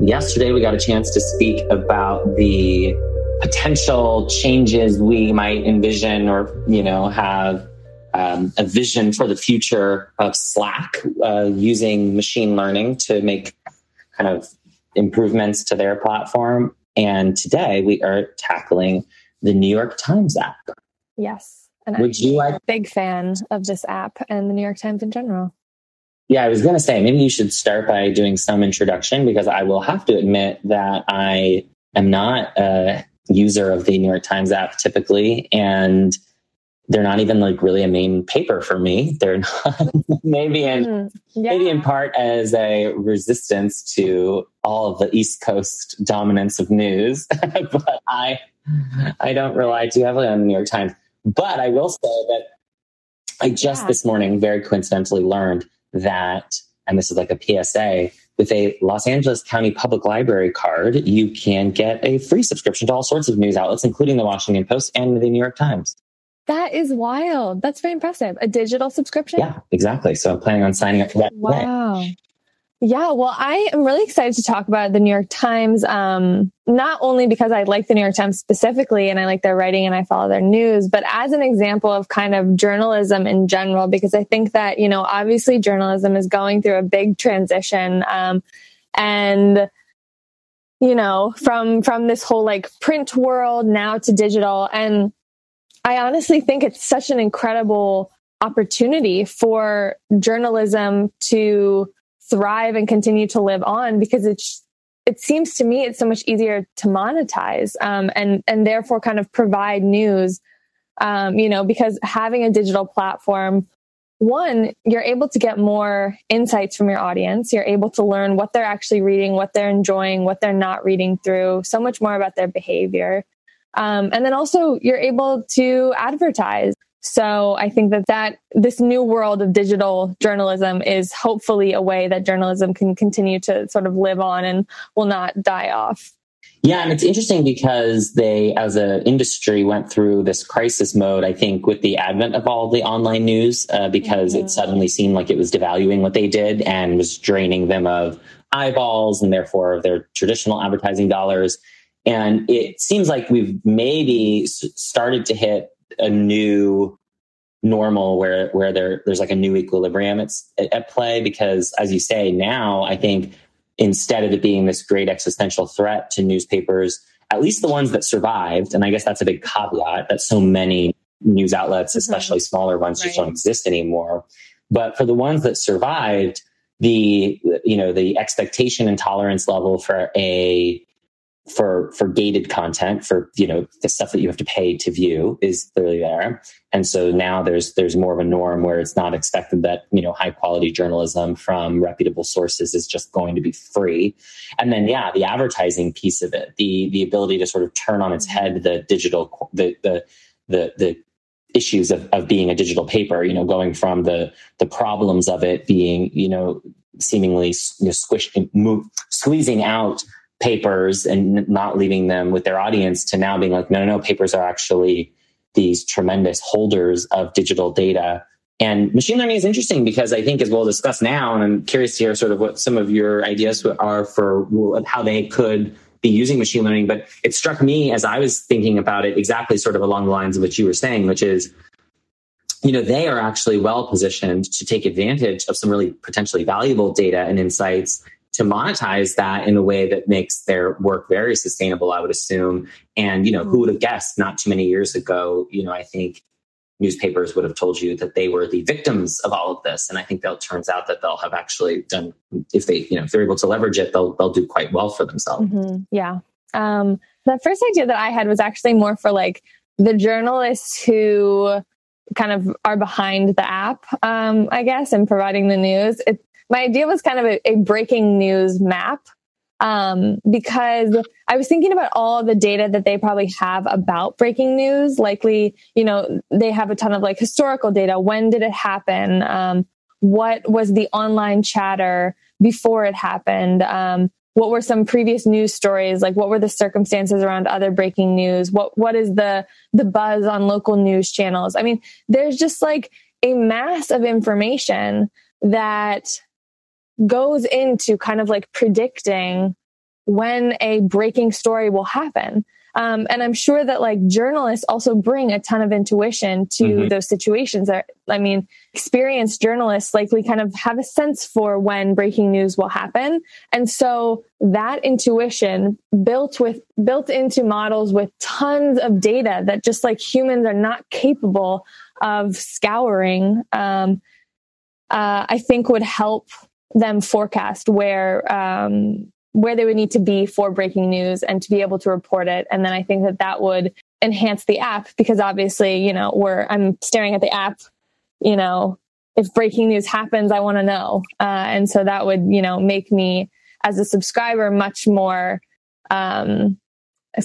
yesterday we got a chance to speak about the potential changes we might envision or, you know, have um, a vision for the future of Slack uh, using machine learning to make kind of improvements to their platform. And today we are tackling the New York Times app. Yes. And Would I'm you like- big fan of this app and the New York Times in general. Yeah, I was going to say maybe you should start by doing some introduction because I will have to admit that I am not a user of the New York Times app typically. And they're not even like really a main paper for me. They're not maybe in mm, yeah. maybe in part as a resistance to all of the East Coast dominance of news. but I I don't rely too heavily on the New York Times. But I will say that I just yeah. this morning very coincidentally learned that, and this is like a PSA, with a Los Angeles County Public Library card, you can get a free subscription to all sorts of news outlets, including the Washington Post and the New York Times. That is wild. That's very impressive. A digital subscription? Yeah, exactly. So I'm planning on signing up for that. Wow. Today. Yeah, well, I am really excited to talk about the New York Times. Um, not only because I like the New York Times specifically and I like their writing and I follow their news, but as an example of kind of journalism in general, because I think that, you know, obviously journalism is going through a big transition. Um, and, you know, from, from this whole like print world now to digital. And I honestly think it's such an incredible opportunity for journalism to thrive and continue to live on because it's it seems to me it's so much easier to monetize um, and and therefore kind of provide news um, you know because having a digital platform one you're able to get more insights from your audience you're able to learn what they're actually reading what they're enjoying what they're not reading through so much more about their behavior um, and then also you're able to advertise. So I think that that this new world of digital journalism is hopefully a way that journalism can continue to sort of live on and will not die off. Yeah, and it's interesting because they, as an industry, went through this crisis mode. I think with the advent of all the online news, uh, because mm-hmm. it suddenly seemed like it was devaluing what they did and was draining them of eyeballs and therefore of their traditional advertising dollars. And it seems like we've maybe started to hit a new normal where where there there's like a new equilibrium it's at, at play because as you say now I think instead of it being this great existential threat to newspapers, at least the ones that survived, and I guess that's a big caveat that so many news outlets, mm-hmm. especially smaller ones, right. just don't exist anymore. But for the ones that survived, the you know the expectation and tolerance level for a for for gated content for you know the stuff that you have to pay to view is clearly there and so now there's there's more of a norm where it's not expected that you know high quality journalism from reputable sources is just going to be free and then yeah the advertising piece of it the the ability to sort of turn on its mm-hmm. head the digital the the the, the issues of, of being a digital paper you know going from the the problems of it being you know seemingly you know, squished move, squeezing out papers and not leaving them with their audience to now being like, no, no, no, papers are actually these tremendous holders of digital data. And machine learning is interesting because I think, as we'll discuss now, and I'm curious to hear sort of what some of your ideas are for how they could be using machine learning. But it struck me as I was thinking about it exactly sort of along the lines of what you were saying, which is, you know, they are actually well positioned to take advantage of some really potentially valuable data and insights to monetize that in a way that makes their work very sustainable, I would assume. And, you know, who would have guessed not too many years ago, you know, I think newspapers would have told you that they were the victims of all of this. And I think that turns out that they'll have actually done, if they, you know, if they're able to leverage it, they'll, they'll do quite well for themselves. Mm-hmm. Yeah. Um, the first idea that I had was actually more for like the journalists who kind of are behind the app, um, I guess, and providing the news. It, my idea was kind of a, a breaking news map um, because I was thinking about all the data that they probably have about breaking news. Likely, you know, they have a ton of like historical data. When did it happen? Um, what was the online chatter before it happened? Um, what were some previous news stories? Like, what were the circumstances around other breaking news? What What is the the buzz on local news channels? I mean, there's just like a mass of information that goes into kind of like predicting when a breaking story will happen. Um, and I'm sure that like journalists also bring a ton of intuition to mm-hmm. those situations. That, I mean, experienced journalists likely kind of have a sense for when breaking news will happen. And so that intuition built with, built into models with tons of data that just like humans are not capable of scouring, um, uh, I think would help them forecast where, um, where they would need to be for breaking news and to be able to report it. And then I think that that would enhance the app because obviously, you know, where I'm staring at the app, you know, if breaking news happens, I want to know. Uh, and so that would, you know, make me as a subscriber much more, um,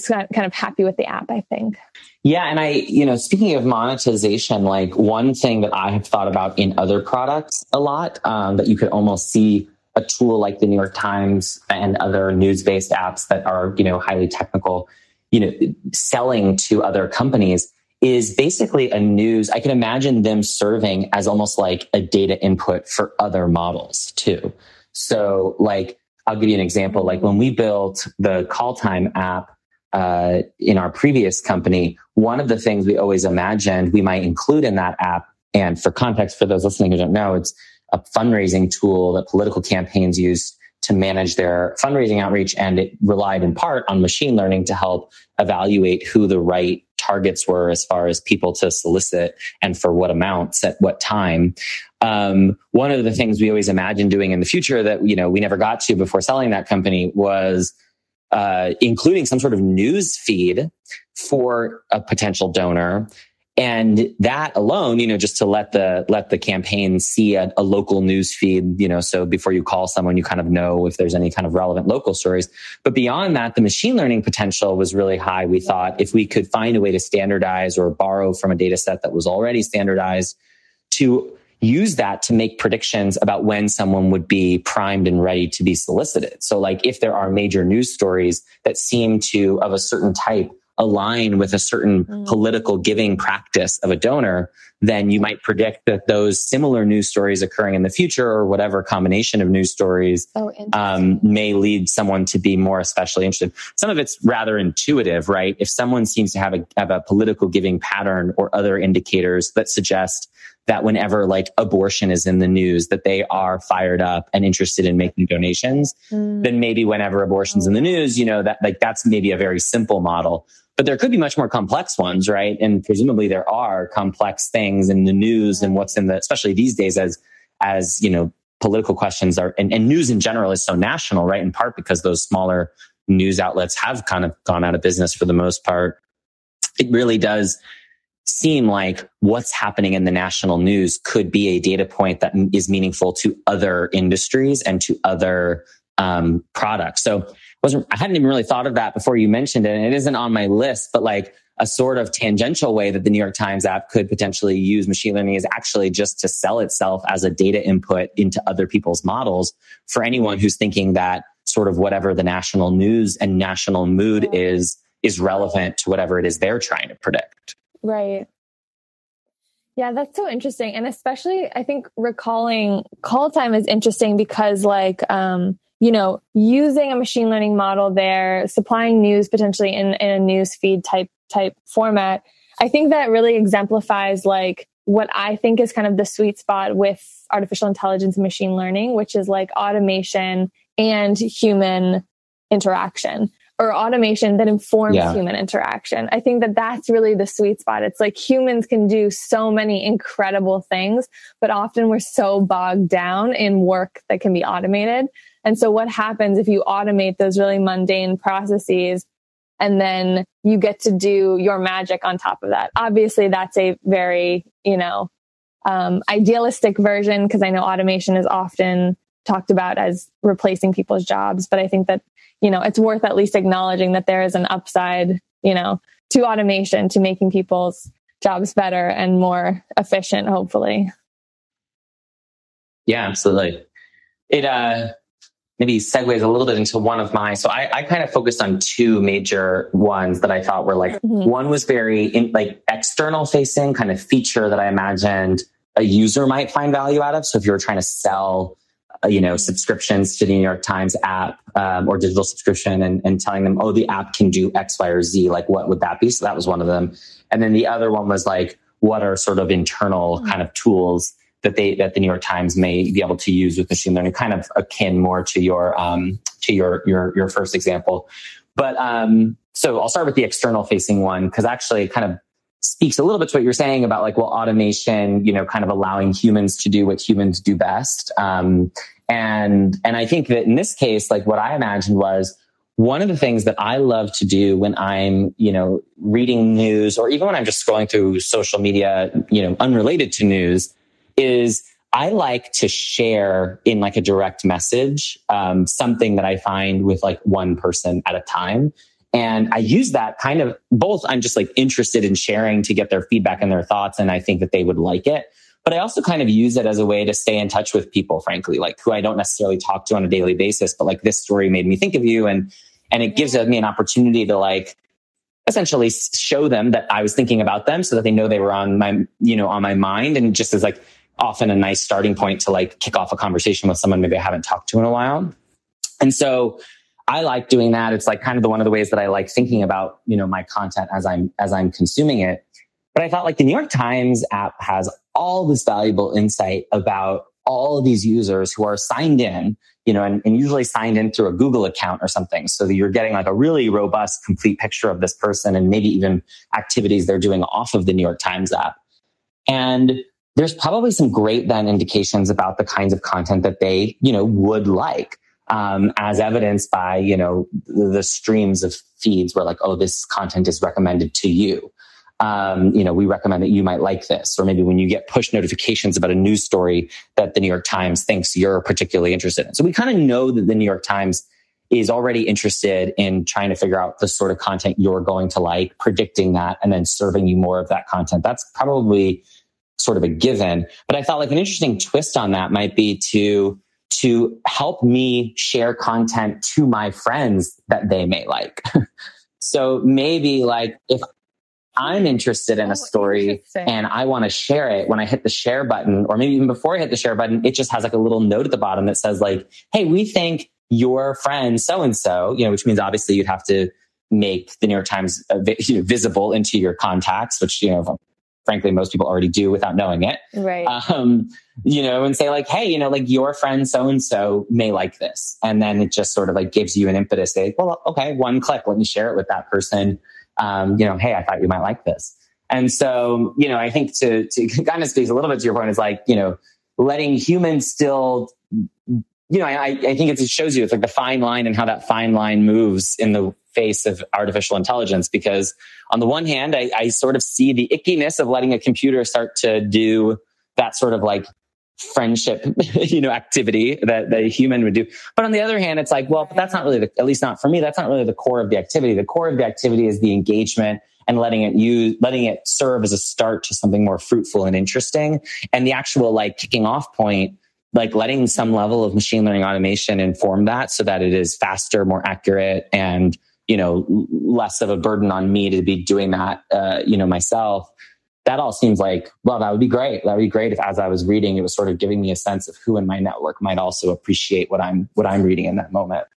kind of happy with the app, I think. Yeah. And I, you know, speaking of monetization, like one thing that I have thought about in other products a lot um, that you could almost see a tool like the New York Times and other news-based apps that are, you know, highly technical, you know, selling to other companies is basically a news. I can imagine them serving as almost like a data input for other models too. So like, I'll give you an example. Like when we built the call time app, uh, in our previous company, one of the things we always imagined we might include in that app, and for context, for those listening who don't know, it's a fundraising tool that political campaigns use to manage their fundraising outreach. And it relied in part on machine learning to help evaluate who the right targets were as far as people to solicit and for what amounts at what time. Um, one of the things we always imagined doing in the future that, you know, we never got to before selling that company was uh, including some sort of news feed for a potential donor. And that alone you know just to let the let the campaign see a, a, local news feed you know so before you call someone you kind of know if there's any kind of relevant local stories. But beyond that the machine learning potential was really high. We thought if we could find a way to standardize or borrow from a data set that was already standardized to use that to make predictions about when someone would be primed and ready to be solicited so like if there are major news stories that seem to of a certain type align with a certain mm. political giving practice of a donor, then you might predict that those similar news stories occurring in the future or whatever combination of news stories oh, um, may lead someone to be more especially interested. Some of it's rather intuitive, right? If someone seems to have a, have a political giving pattern or other indicators that suggest that whenever like abortion is in the news that they are fired up and interested in making donations mm. then maybe whenever abortion's in the news you know that like that's maybe a very simple model but there could be much more complex ones, right? And presumably there are complex things in the news and what's in the, especially these days as, as, you know, political questions are, and, and news in general is so national, right? In part because those smaller news outlets have kind of gone out of business for the most part. It really does seem like what's happening in the national news could be a data point that is meaningful to other industries and to other um, products. So wasn't, I hadn't even really thought of that before you mentioned it. And it isn't on my list, but like a sort of tangential way that the New York Times app could potentially use machine learning is actually just to sell itself as a data input into other people's models for anyone who's thinking that sort of whatever the national news and national mood is, is relevant to whatever it is they're trying to predict. Right. Yeah, that's so interesting. And especially I think recalling call time is interesting because like um you know, using a machine learning model there, supplying news potentially in, in a news feed type type format, I think that really exemplifies like what I think is kind of the sweet spot with artificial intelligence and machine learning, which is like automation and human interaction or automation that informs yeah. human interaction. I think that that's really the sweet spot. It's like humans can do so many incredible things, but often we're so bogged down in work that can be automated and so what happens if you automate those really mundane processes and then you get to do your magic on top of that? Obviously that's a very, you know, um, idealistic version because I know automation is often talked about as replacing people's jobs, but I think that, you know, it's worth at least acknowledging that there is an upside, you know, to automation, to making people's jobs better and more efficient, hopefully. Yeah, absolutely. It, uh, maybe segues a little bit into one of my so I, I kind of focused on two major ones that i thought were like mm-hmm. one was very in, like external facing kind of feature that i imagined a user might find value out of so if you were trying to sell you know, subscriptions to the New York Times app um, or digital subscription and, and telling them, oh, the app can do X, Y, or Z. Like, what would that be? So that was one of them. And then the other one was like, what are sort of internal mm-hmm. kind of tools that they that the New York Times may be able to use with machine learning, kind of akin more to your um, to your your your first example. But um, so I'll start with the external facing one because actually kind of speaks a little bit to what you're saying about like well automation, you know, kind of allowing humans to do what humans do best. Um, and and I think that in this case, like what I imagined was one of the things that I love to do when I'm, you know, reading news or even when I'm just scrolling through social media, you know, unrelated to news is I like to share in like a direct message, um, something that I find with like one person at a time. And I use that kind of both. I'm just like interested in sharing to get their feedback and their thoughts. And I think that they would like it. But I also kind of use it as a way to stay in touch with people, frankly, like who I don't necessarily talk to on a daily basis, but like this story made me think of you. And and it gives me an opportunity to like essentially show them that I was thinking about them so that they know they were on my, you know, on my mind. And just as like often a nice starting point to like kick off a conversation with someone maybe I haven't talked to in a while. And so I like doing that. It's like kind of the one of the ways that I like thinking about, you know, my content as I'm, as I'm consuming it. But I thought like the New York Times app has all this valuable insight about all of these users who are signed in you know, and, and, usually signed in through a Google account or something. So that you're getting like a really robust, complete picture of this person and maybe even activities they're doing off of the New York Times app. And there's probably some great then indications about the kinds of content that they, you know, would like. Um, as evidenced by, you know, the, streams of feeds where like, oh, this content is recommended to you um, you know, we recommend that you might like this. Or maybe when you get push notifications about a news story that the New York Times thinks you're particularly interested in. So we kind of know that the New York Times is already interested in trying to figure out the sort of content you're going to like, predicting that, and then serving you more of that content. That's probably sort of a given. But I thought like an interesting twist on that might be to to help me share content to my friends that they may like. so maybe like if I'm interested in a oh, story and I want to share it, when I hit the share button, or maybe even before I hit the share button, it just has like a little note at the bottom that says like, Hey, we think your friend so and so, you know, which means obviously you'd have to make the New York Times uh, you know, visible into your contacts, which, you know, frankly, most people already do without knowing it. Right. Um, you know, and say like, Hey, you know, like your friend so and so may like this. And then it just sort of like gives you an impetus. To say, well, okay, one click, let me share it with that person um, you know, hey, I thought you might like this. And so, you know, I think to, to kind of speak a little bit to your point is like, you know, letting humans still, you know, I, I think it shows you it's like the fine line and how that fine line moves in the face of artificial intelligence. Because on the one hand, I, I sort of see the ickiness of letting a computer start to do that sort of like friendship, you know, activity that, that a human would do. But on the other hand, it's like, well, that's not really the, at least not for me, that's not really the core of the activity. The core of the activity is the engagement and letting it use, letting it serve as a start to something more fruitful and interesting. And the actual like kicking off point, like letting some level of machine learning automation inform that so that it is faster, more accurate and, you know, less of a burden on me to be doing that, uh, you know, myself that all seems like, well, that would be great. That would be great if as I was reading, it was sort of giving me a sense of who in my network might also appreciate what I'm, what I'm reading in that moment.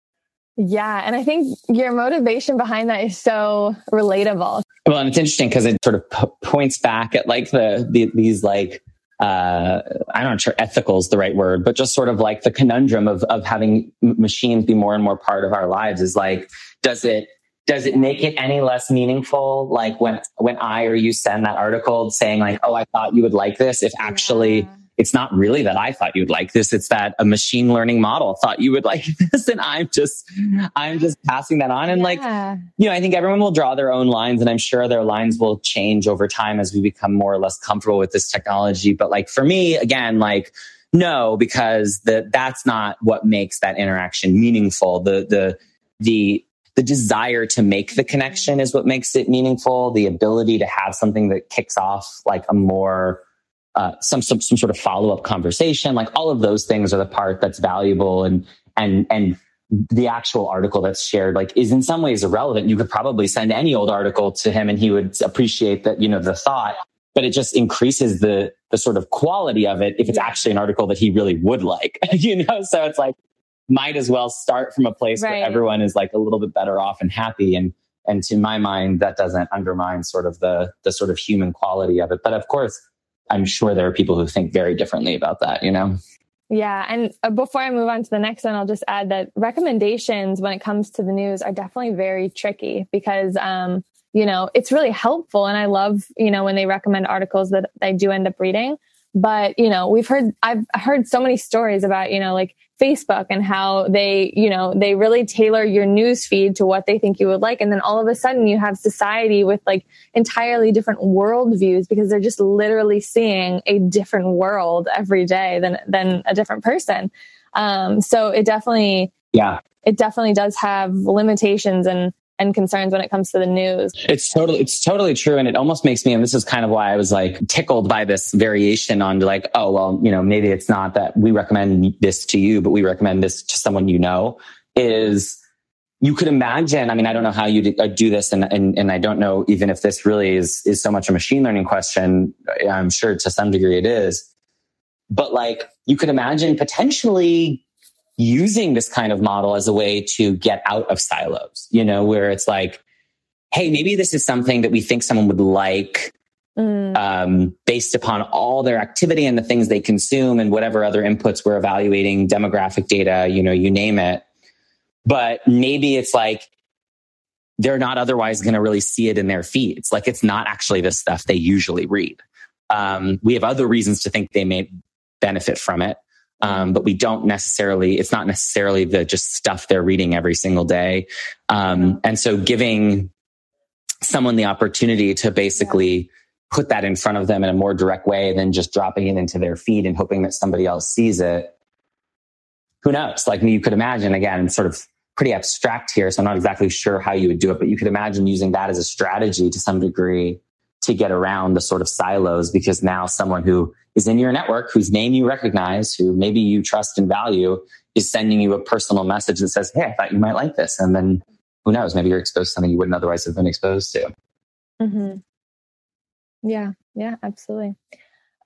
Yeah. And I think your motivation behind that is so relatable. Well, and it's interesting because it sort of p- points back at like the, the these like, uh, I'm not sure ethical is the right word, but just sort of like the conundrum of, of having machines be more and more part of our lives is like, does it, does it make it any less meaningful like when when i or you send that article saying like oh i thought you would like this if actually yeah. it's not really that i thought you'd like this it's that a machine learning model thought you would like this and i'm just i'm just passing that on and yeah. like you know i think everyone will draw their own lines and i'm sure their lines will change over time as we become more or less comfortable with this technology but like for me again like no because the that's not what makes that interaction meaningful the the the the desire to make the connection is what makes it meaningful. The ability to have something that kicks off like a more uh, some, some some sort of follow up conversation, like all of those things are the part that's valuable and and and the actual article that's shared like is in some ways irrelevant. You could probably send any old article to him and he would appreciate that you know the thought. but it just increases the the sort of quality of it if it's actually an article that he really would like, you know? So it's like, might as well start from a place right. where everyone is like a little bit better off and happy. And, and to my mind, that doesn't undermine sort of the, the sort of human quality of it. But of course, I'm sure there are people who think very differently about that, you know? Yeah. And uh, before I move on to the next one, I'll just add that recommendations when it comes to the news are definitely very tricky because, um, you know, it's really helpful. And I love, you know, when they recommend articles that I do end up reading. But, you know, we've heard, I've heard so many stories about, you know, like Facebook and how they, you know, they really tailor your news feed to what they think you would like. And then all of a sudden you have society with like entirely different worldviews because they're just literally seeing a different world every day than, than a different person. Um, so it definitely, yeah, it definitely does have limitations and, and concerns when it comes to the news. It's totally, it's totally true. And it almost makes me, and this is kind of why I was like tickled by this variation on like, oh, well, you know, maybe it's not that we recommend this to you, but we recommend this to someone you know is you could imagine, I mean, I don't know how you uh, do this and, and, and I don't know even if this really is, is so much a machine learning question. I'm sure to some degree it is, but like you could imagine potentially using this kind of model as a way to get out of silos, you know, where it's like, hey, maybe this is something that we think someone would like mm. um, based upon all their activity and the things they consume and whatever other inputs we're evaluating, demographic data, you know, you name it. But maybe it's like, they're not otherwise going to really see it in their feeds. Like it's not actually the stuff they usually read. Um, we have other reasons to think they may benefit from it. Um, but we don't necessarily, it's not necessarily the just stuff they're reading every single day. Um, and so giving someone the opportunity to basically put that in front of them in a more direct way than just dropping it into their feed and hoping that somebody else sees it. Who knows? Like you could imagine again, sort of pretty abstract here. So I'm not exactly sure how you would do it, but you could imagine using that as a strategy to some degree to get around the sort of silos because now someone who is in your network, whose name you recognize, who maybe you trust and value, is sending you a personal message that says, Hey, I thought you might like this. And then who knows, maybe you're exposed to something you wouldn't otherwise have been exposed to. Mm-hmm. Yeah, yeah, absolutely.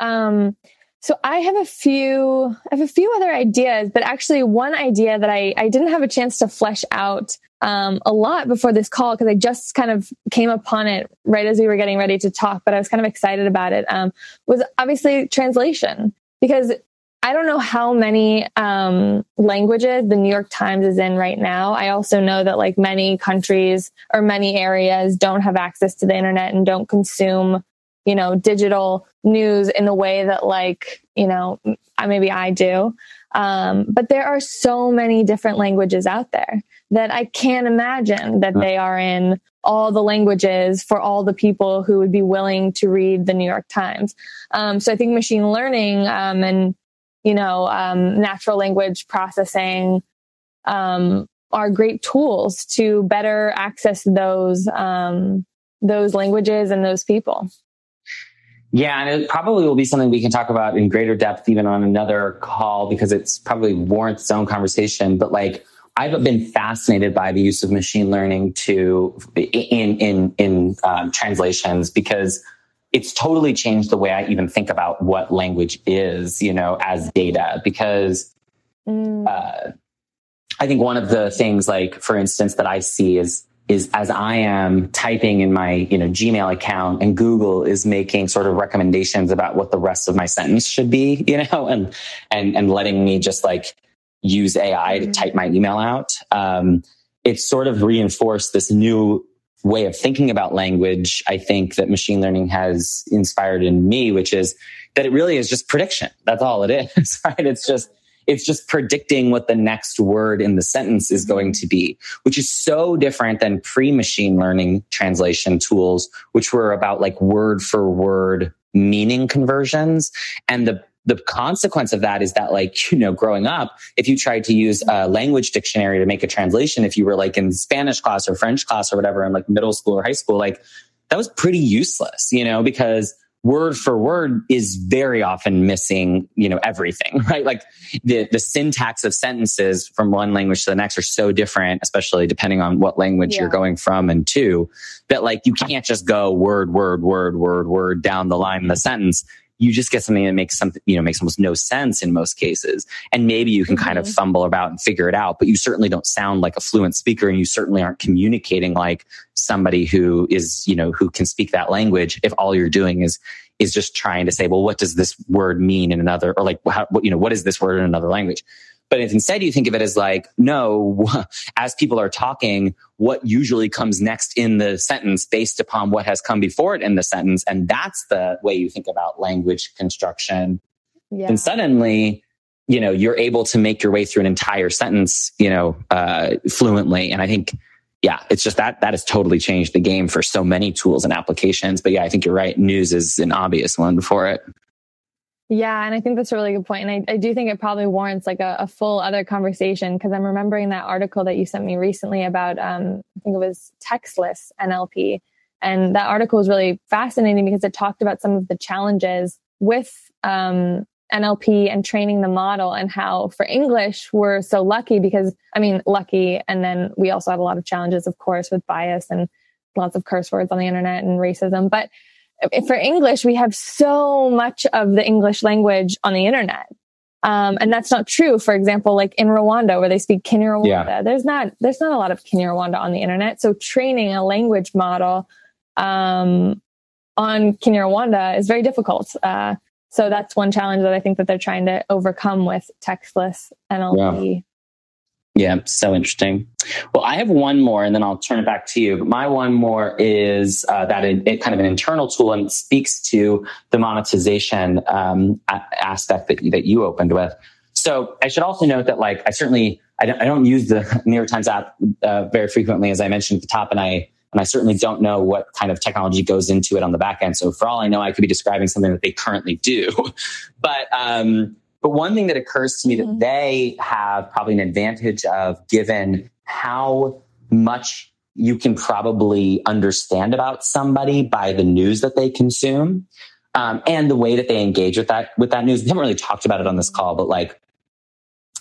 Um, so I have a few, I have a few other ideas, but actually one idea that I, I didn't have a chance to flesh out um, a lot before this call because I just kind of came upon it right as we were getting ready to talk, but I was kind of excited about it. Um, was obviously translation because I don't know how many um, languages the New York Times is in right now. I also know that like many countries or many areas don't have access to the internet and don't consume you know, digital news in the way that like, you know, maybe I do. Um, but there are so many different languages out there that I can't imagine that they are in all the languages for all the people who would be willing to read the New York Times. Um, so I think machine learning um, and you know um, natural language processing um, are great tools to better access those um, those languages and those people. Yeah, and it probably will be something we can talk about in greater depth even on another call because it's probably warrants its own conversation. But like I've been fascinated by the use of machine learning to in in in um, translations because it's totally changed the way I even think about what language is, you know, as data. Because mm. uh, I think one of the things, like for instance, that I see is is as I am typing in my, you know, Gmail account and Google is making sort of recommendations about what the rest of my sentence should be, you know, and, and, and letting me just like use AI to mm-hmm. type my email out. Um, it's sort of reinforced this new way of thinking about language. I think that machine learning has inspired in me, which is that it really is just prediction. That's all it is, right? It's just, it's just predicting what the next word in the sentence is going mm-hmm. to be, which is so different than pre machine learning translation tools, which were about like word for word meaning conversions. And the the consequence of that is that like you know growing up if you tried to use a language dictionary to make a translation if you were like in spanish class or french class or whatever in like middle school or high school like that was pretty useless you know because word for word is very often missing, you know, everything, right? Like the, the syntax of sentences from one language to the next are so different, especially depending on what language yeah. you're going from and to that like you can't just go word, word, word, word, word down the line in the sentence you just get something that makes something, you know, makes almost no sense in most cases. And maybe you can mm-hmm. kind of mm-hmm. fumble about and figure it out, but you certainly don't sound like a fluent speaker and you certainly aren't communicating like somebody who is, you know, who can speak that language if all you're doing is is just trying to say, well, what does this word mean in another, or like, how, you know, what is this word in another language? But if instead you think of it as like, no, as people are talking, what usually comes next in the sentence based upon what has come before it in the sentence. And that's the way you think about language construction. Yeah. And suddenly, you know, you're able to make your way through an entire sentence, you know, uh, fluently. And I think, yeah, it's just that that has totally changed the game for so many tools and applications. But yeah, I think you're right. News is an obvious one for it. Yeah, and I think that's a really good point. And I, I do think it probably warrants like a, a full other conversation because I'm remembering that article that you sent me recently about, um, I think it was textless NLP. And that article was really fascinating because it talked about some of the challenges with um, NLP and training the model and how for English we're so lucky because, I mean, lucky. And then we also have a lot of challenges, of course, with bias and lots of curse words on the internet and racism. But for English, we have so much of the English language on the internet. Um, and that's not true. For example, like in Rwanda, where they speak Kinyarwanda, yeah. there's not there's not a lot of Kinyarwanda on the internet. So training a language model um, on Kinyarwanda is very difficult. Uh, so that's one challenge that I think that they're trying to overcome with textless NLP. Yeah. Yeah, so interesting. Well, I have one more and then I'll turn it back to you. But my one more is uh, that it, it, kind of an internal tool and it speaks to the monetization um, aspect that, that you opened with. So I should also note that like I certainly I don't, I don't use the New York Times app uh, very frequently, as I mentioned at the top, and I and I certainly don't know what kind of technology goes into it on the back end. So for all I know, I could be describing something that they currently do. but um, but one thing that occurs to me mm-hmm. that they have probably an advantage of given how much you can probably understand about somebody by the news that they consume um, and the way that they engage with that with that news. We haven't really talked about it on this call, but like,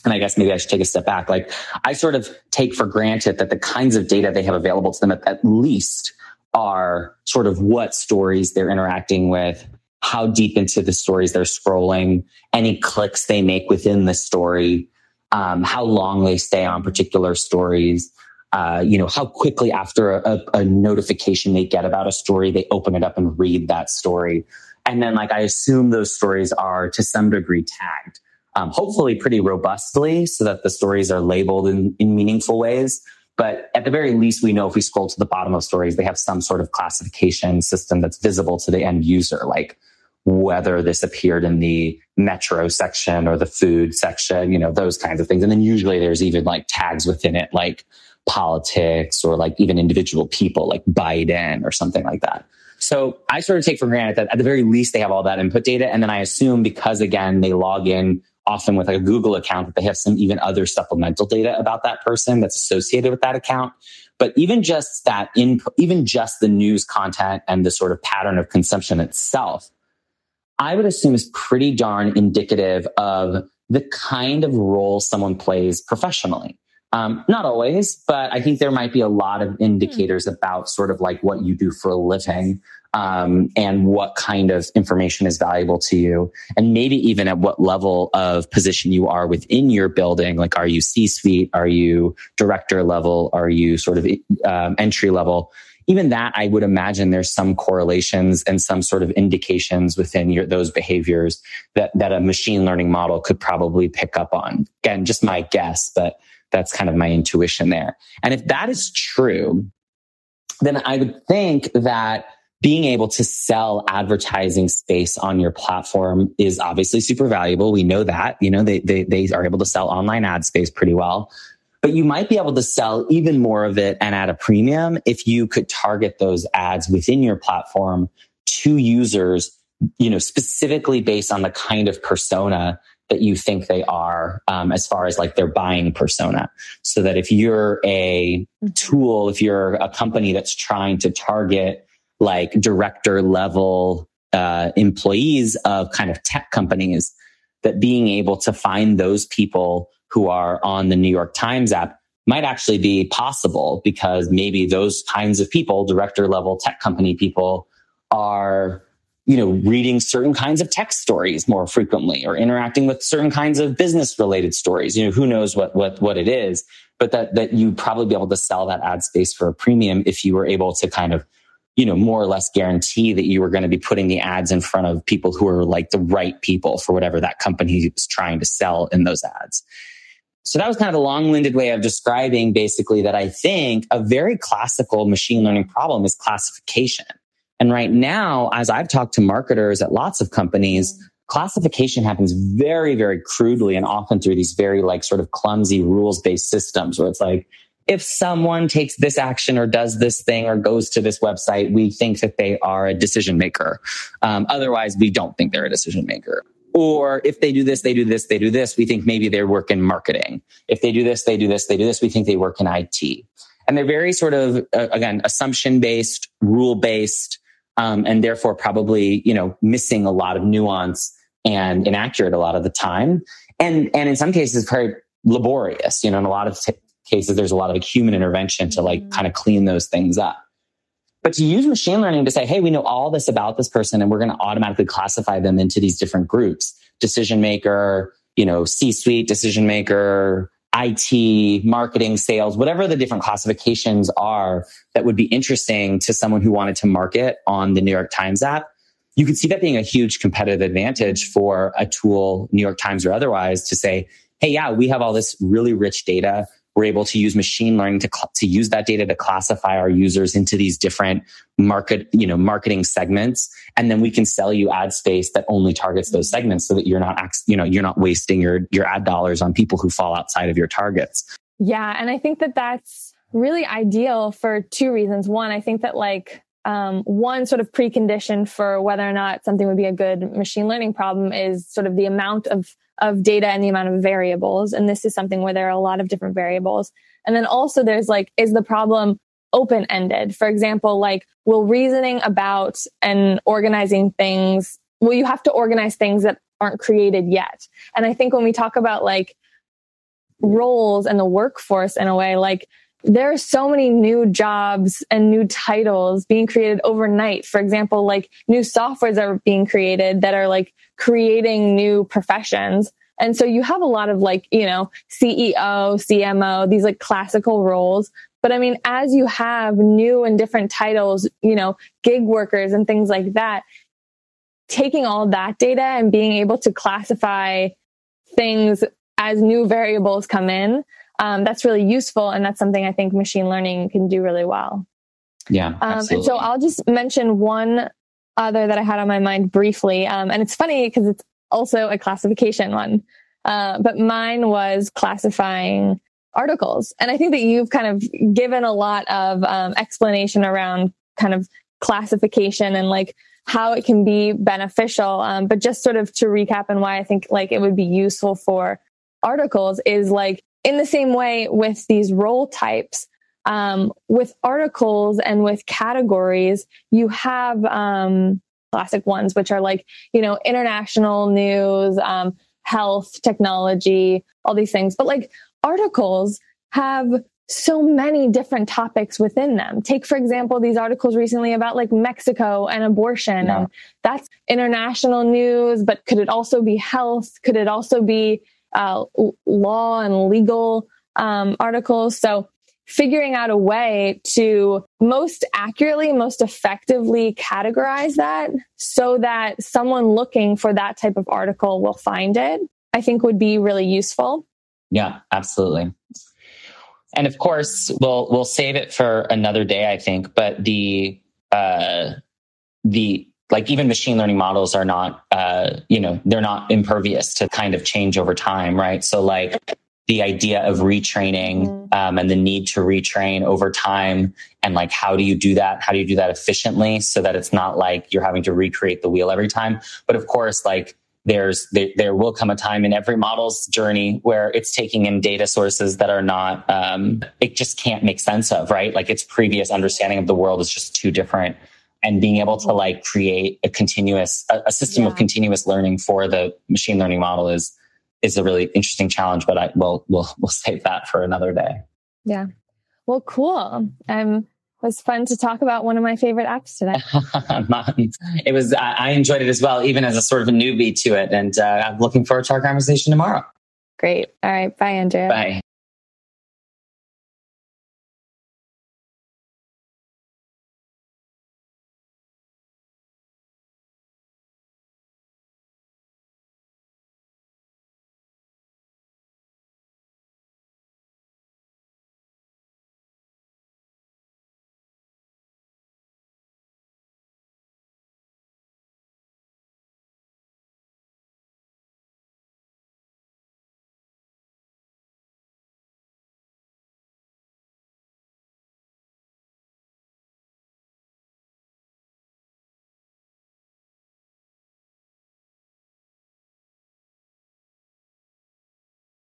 and I guess maybe I should take a step back. Like, I sort of take for granted that the kinds of data they have available to them at, at least are sort of what stories they're interacting with, how deep into the stories they're scrolling, any clicks they make within the story, um, how long they stay on particular stories. Uh, you know, how quickly after a, a, notification they get about a story, they open it up and read that story. And then, like, I assume those stories are to some degree tagged, um, hopefully pretty robustly so that the stories are labeled in, in meaningful ways. But at the very least, we know if we scroll to the bottom of stories, they have some sort of classification system that's visible to the end user, like whether this appeared in the metro section or the food section, you know, those kinds of things. And then usually there's even like tags within it, like politics or like even individual people like Biden or something like that. So I sort of take for granted that at the very least they have all that input data. And then I assume because again, they log in often with like a Google account that they have some even other supplemental data about that person that's associated with that account. But even just that input, even just the news content and the sort of pattern of consumption itself I would assume is pretty darn indicative of the kind of role someone plays professionally. Um, not always, but I think there might be a lot of indicators mm. about sort of like what you do for a living um, and what kind of information is valuable to you, and maybe even at what level of position you are within your building. Like, are you C-suite? Are you director level? Are you sort of um, entry level? Even that, I would imagine there's some correlations and some sort of indications within your, those behaviors that, that a machine learning model could probably pick up on. Again, just my guess, but that's kind of my intuition there. And if that is true, then I would think that being able to sell advertising space on your platform is obviously super valuable. We know that, you know, they, they, they are able to sell online ad space pretty well but you might be able to sell even more of it and at a premium if you could target those ads within your platform to users, you know, specifically based on the kind of persona that you think they are um, as far as like their buying persona so that if you're a mm-hmm. tool if you're a company that's trying to target like director level uh, employees of kind of tech companies that being able to find those people who are on the New York Times app might actually be possible because maybe those kinds of people, director level tech company people are you know, reading certain kinds of tech stories more frequently or interacting with certain kinds of business related stories. You know, who knows what, what, what it is, but that, that you'd probably be able to sell that ad space for a premium if you were able to kind of, you know, more or less guarantee that you were going to be putting the ads in front of people who are like the right people for whatever that company is trying to sell in those ads. So that was kind of a long winded way of describing basically that I think a very classical machine learning problem is classification and right now, as I've talked to marketers at lots of companies, classification happens very, very crudely and often through these very like sort of clumsy rules based systems where it's like, if someone takes this action or does this thing or goes to this website, we think that they are a decision maker. Um, otherwise, we don't think they're a decision maker. Or if they do this, they do this, they do this, we think maybe they work in marketing. If they do this, they do this, they do this, we think they work in IT. And they're very sort of, uh, again, assumption based, rule based, um, and therefore probably you know missing a lot of nuance and inaccurate a lot of the time, and and in some cases very laborious. You know, in a lot of t- cases, there's a lot of human intervention to like mm-hmm. kind of clean those things up. But to use machine learning to say, hey, we know all this about this person and we're going to automatically classify them into these different groups. Decision maker, you know, C suite decision maker, IT, marketing, sales, whatever the different classifications are that would be interesting to someone who wanted to market on the New York Times app, you could see that being a huge competitive advantage mm-hmm. for a tool, New York Times or otherwise, to say, hey, yeah, we have all this really rich data we're able to use machine learning to, to use that data to classify our users into these different market, you know, marketing segments. And then we can sell you ad space that only targets those mm-hmm. segments so that you're not, you know, you're not wasting your, your ad dollars on people who fall outside of your targets. Yeah. And I think that that's really ideal for two reasons. One, I think that like, um, one sort of precondition for whether or not something would be a good machine learning problem is sort of the amount of of data and the amount of variables. And this is something where there are a lot of different variables. And then also there's like, is the problem open ended? For example, like, will reasoning about and organizing things, will you have to organize things that aren't created yet? And I think when we talk about like roles and the workforce in a way, like, there are so many new jobs and new titles being created overnight. For example, like new softwares are being created that are like creating new professions. And so you have a lot of like, you know, CEO, CMO, these like classical roles. But I mean, as you have new and different titles, you know, gig workers and things like that, taking all that data and being able to classify things as new variables come in, um, that's really useful. And that's something I think machine learning can do really well. Yeah. Um, and so I'll just mention one other that I had on my mind briefly. Um, and it's funny because it's also a classification one. Uh, but mine was classifying articles. And I think that you've kind of given a lot of um, explanation around kind of classification and like how it can be beneficial. Um, but just sort of to recap and why I think like it would be useful for articles is like in the same way with these role types, um, with articles and with categories, you have um, classic ones, which are like, you know, international news, um, health, technology, all these things. But like articles have so many different topics within them. Take, for example, these articles recently about like Mexico and abortion. Yeah. And that's international news, but could it also be health? Could it also be uh, law and legal um, articles? So figuring out a way to most accurately, most effectively categorize that so that someone looking for that type of article will find it, I think would be really useful. Yeah, absolutely. And of course, we'll we'll save it for another day, I think. But the uh, the like even machine learning models are not uh, you know they're not impervious to kind of change over time, right? So like the idea of retraining mm-hmm. um, and the need to retrain over time and like how do you do that? How do you do that efficiently so that it's not like you're having to recreate the wheel every time? But of course like there's there, there will come a time in every model's journey where it's taking in data sources that are not um, it just can't make sense of right? Like its previous understanding of the world is just too different and being able to like create a continuous a, a system yeah. of continuous learning for the machine learning model is is a really interesting challenge but i will we'll we'll save that for another day yeah well cool um it was fun to talk about one of my favorite apps today. it was, I enjoyed it as well, even as a sort of a newbie to it. And uh, I'm looking forward to our conversation tomorrow. Great. All right. Bye, Andrea. Bye.